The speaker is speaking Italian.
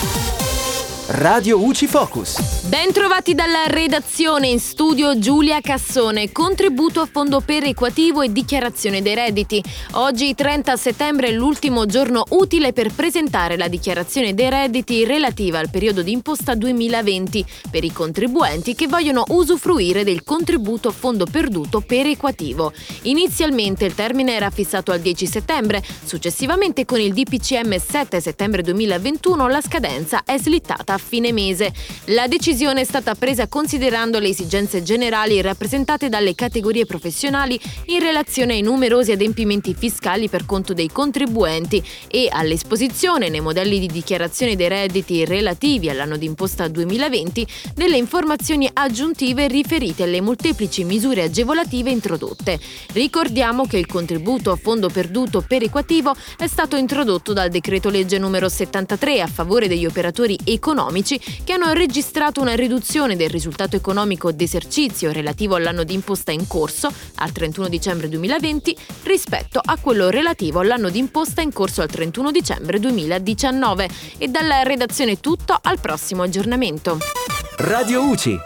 Thank you. Radio UCI Focus. Bentrovati dalla redazione in studio Giulia Cassone, contributo a fondo perequativo e dichiarazione dei redditi. Oggi 30 settembre è l'ultimo giorno utile per presentare la dichiarazione dei redditi relativa al periodo di imposta 2020 per i contribuenti che vogliono usufruire del contributo a fondo perduto perequativo. Inizialmente il termine era fissato al 10 settembre, successivamente con il DPCM 7 settembre 2021 la scadenza è slittata fine mese. La decisione è stata presa considerando le esigenze generali rappresentate dalle categorie professionali in relazione ai numerosi adempimenti fiscali per conto dei contribuenti e all'esposizione nei modelli di dichiarazione dei redditi relativi all'anno d'imposta 2020 delle informazioni aggiuntive riferite alle molteplici misure agevolative introdotte. Ricordiamo che il contributo a fondo perduto perequativo è stato introdotto dal decreto legge numero 73 a favore degli operatori economici economici che hanno registrato una riduzione del risultato economico d'esercizio relativo all'anno d'imposta in corso al 31 dicembre 2020 rispetto a quello relativo all'anno d'imposta in corso al 31 dicembre 2019 e dalla redazione tutto al prossimo aggiornamento. Radio UCI